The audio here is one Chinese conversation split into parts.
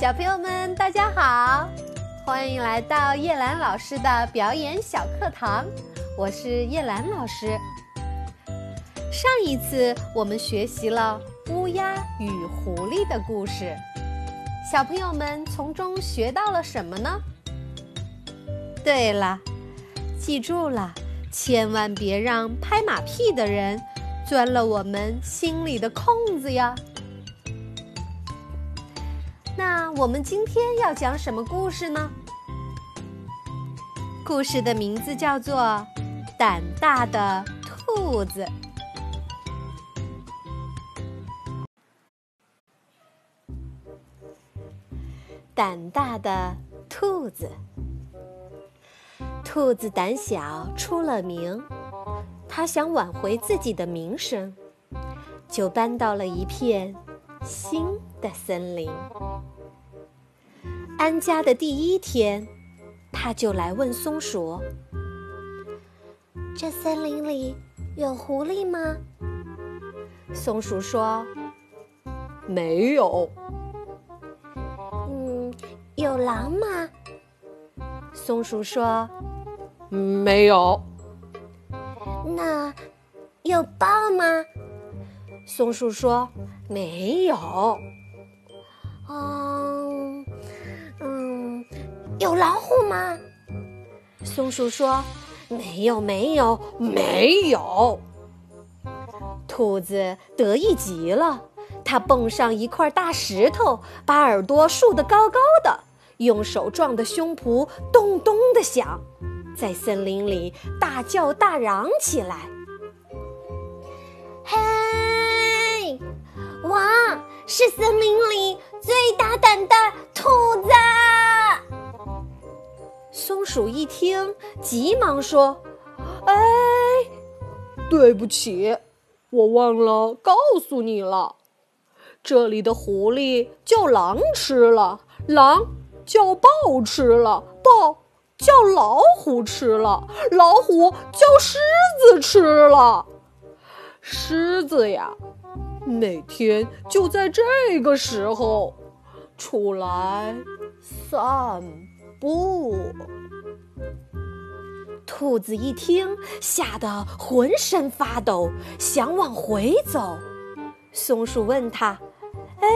小朋友们，大家好，欢迎来到叶兰老师的表演小课堂。我是叶兰老师。上一次我们学习了乌鸦与狐狸的故事，小朋友们从中学到了什么呢？对了，记住了，千万别让拍马屁的人钻了我们心里的空子呀。那我们今天要讲什么故事呢？故事的名字叫做《胆大的兔子》。胆大的兔子，兔子胆小出了名，它想挽回自己的名声，就搬到了一片新的森林。安家的第一天，他就来问松鼠：“这森林里有狐狸吗？”松鼠说：“没有。”“嗯，有狼吗？”松鼠说：“没有。”“那有豹吗？”松鼠说：“没有。”“哦。”有老虎吗？松鼠说：“没有，没有，没有。”兔子得意极了，它蹦上一块大石头，把耳朵竖得高高的，用手撞得胸脯咚咚的响，在森林里大叫大嚷起来：“嘿，我是森林里最大胆的兔子！”松鼠一听，急忙说：“哎，对不起，我忘了告诉你了。这里的狐狸叫狼吃了，狼叫豹吃了，豹叫老虎吃了，老虎叫狮子吃了。狮子呀，每天就在这个时候出来散。”步，兔子一听，吓得浑身发抖，想往回走。松鼠问他：“哎，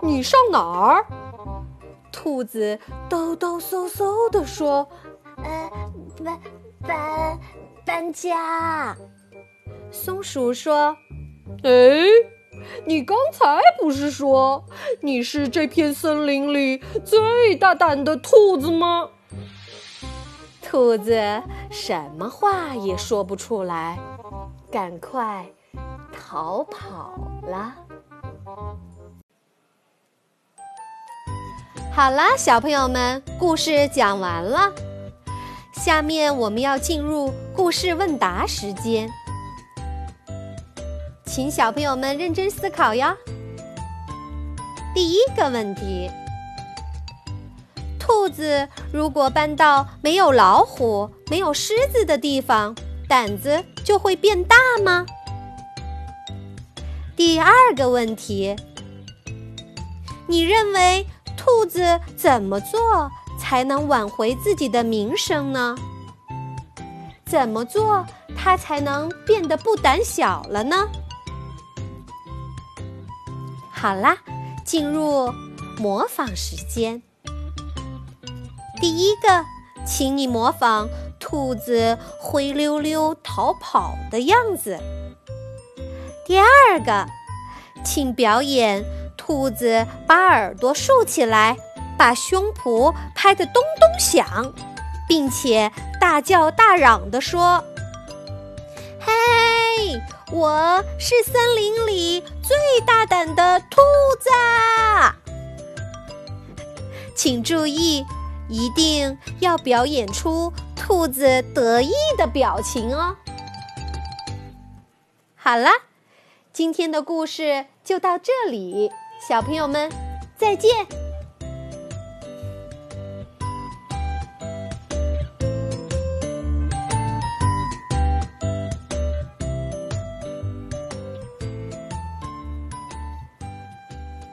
你上哪儿？”兔子哆哆嗦嗦地说：“呃，搬搬搬家。”松鼠说：“哎。”你刚才不是说你是这片森林里最大胆的兔子吗？兔子什么话也说不出来，赶快逃跑了。好啦，小朋友们，故事讲完了，下面我们要进入故事问答时间。请小朋友们认真思考呀。第一个问题：兔子如果搬到没有老虎、没有狮子的地方，胆子就会变大吗？第二个问题：你认为兔子怎么做才能挽回自己的名声呢？怎么做它才能变得不胆小了呢？好啦，进入模仿时间。第一个，请你模仿兔子灰溜溜逃跑的样子。第二个，请表演兔子把耳朵竖起来，把胸脯拍得咚咚响，并且大叫大嚷地说：“嘿！”我是森林里最大胆的兔子，请注意，一定要表演出兔子得意的表情哦。好了，今天的故事就到这里，小朋友们再见。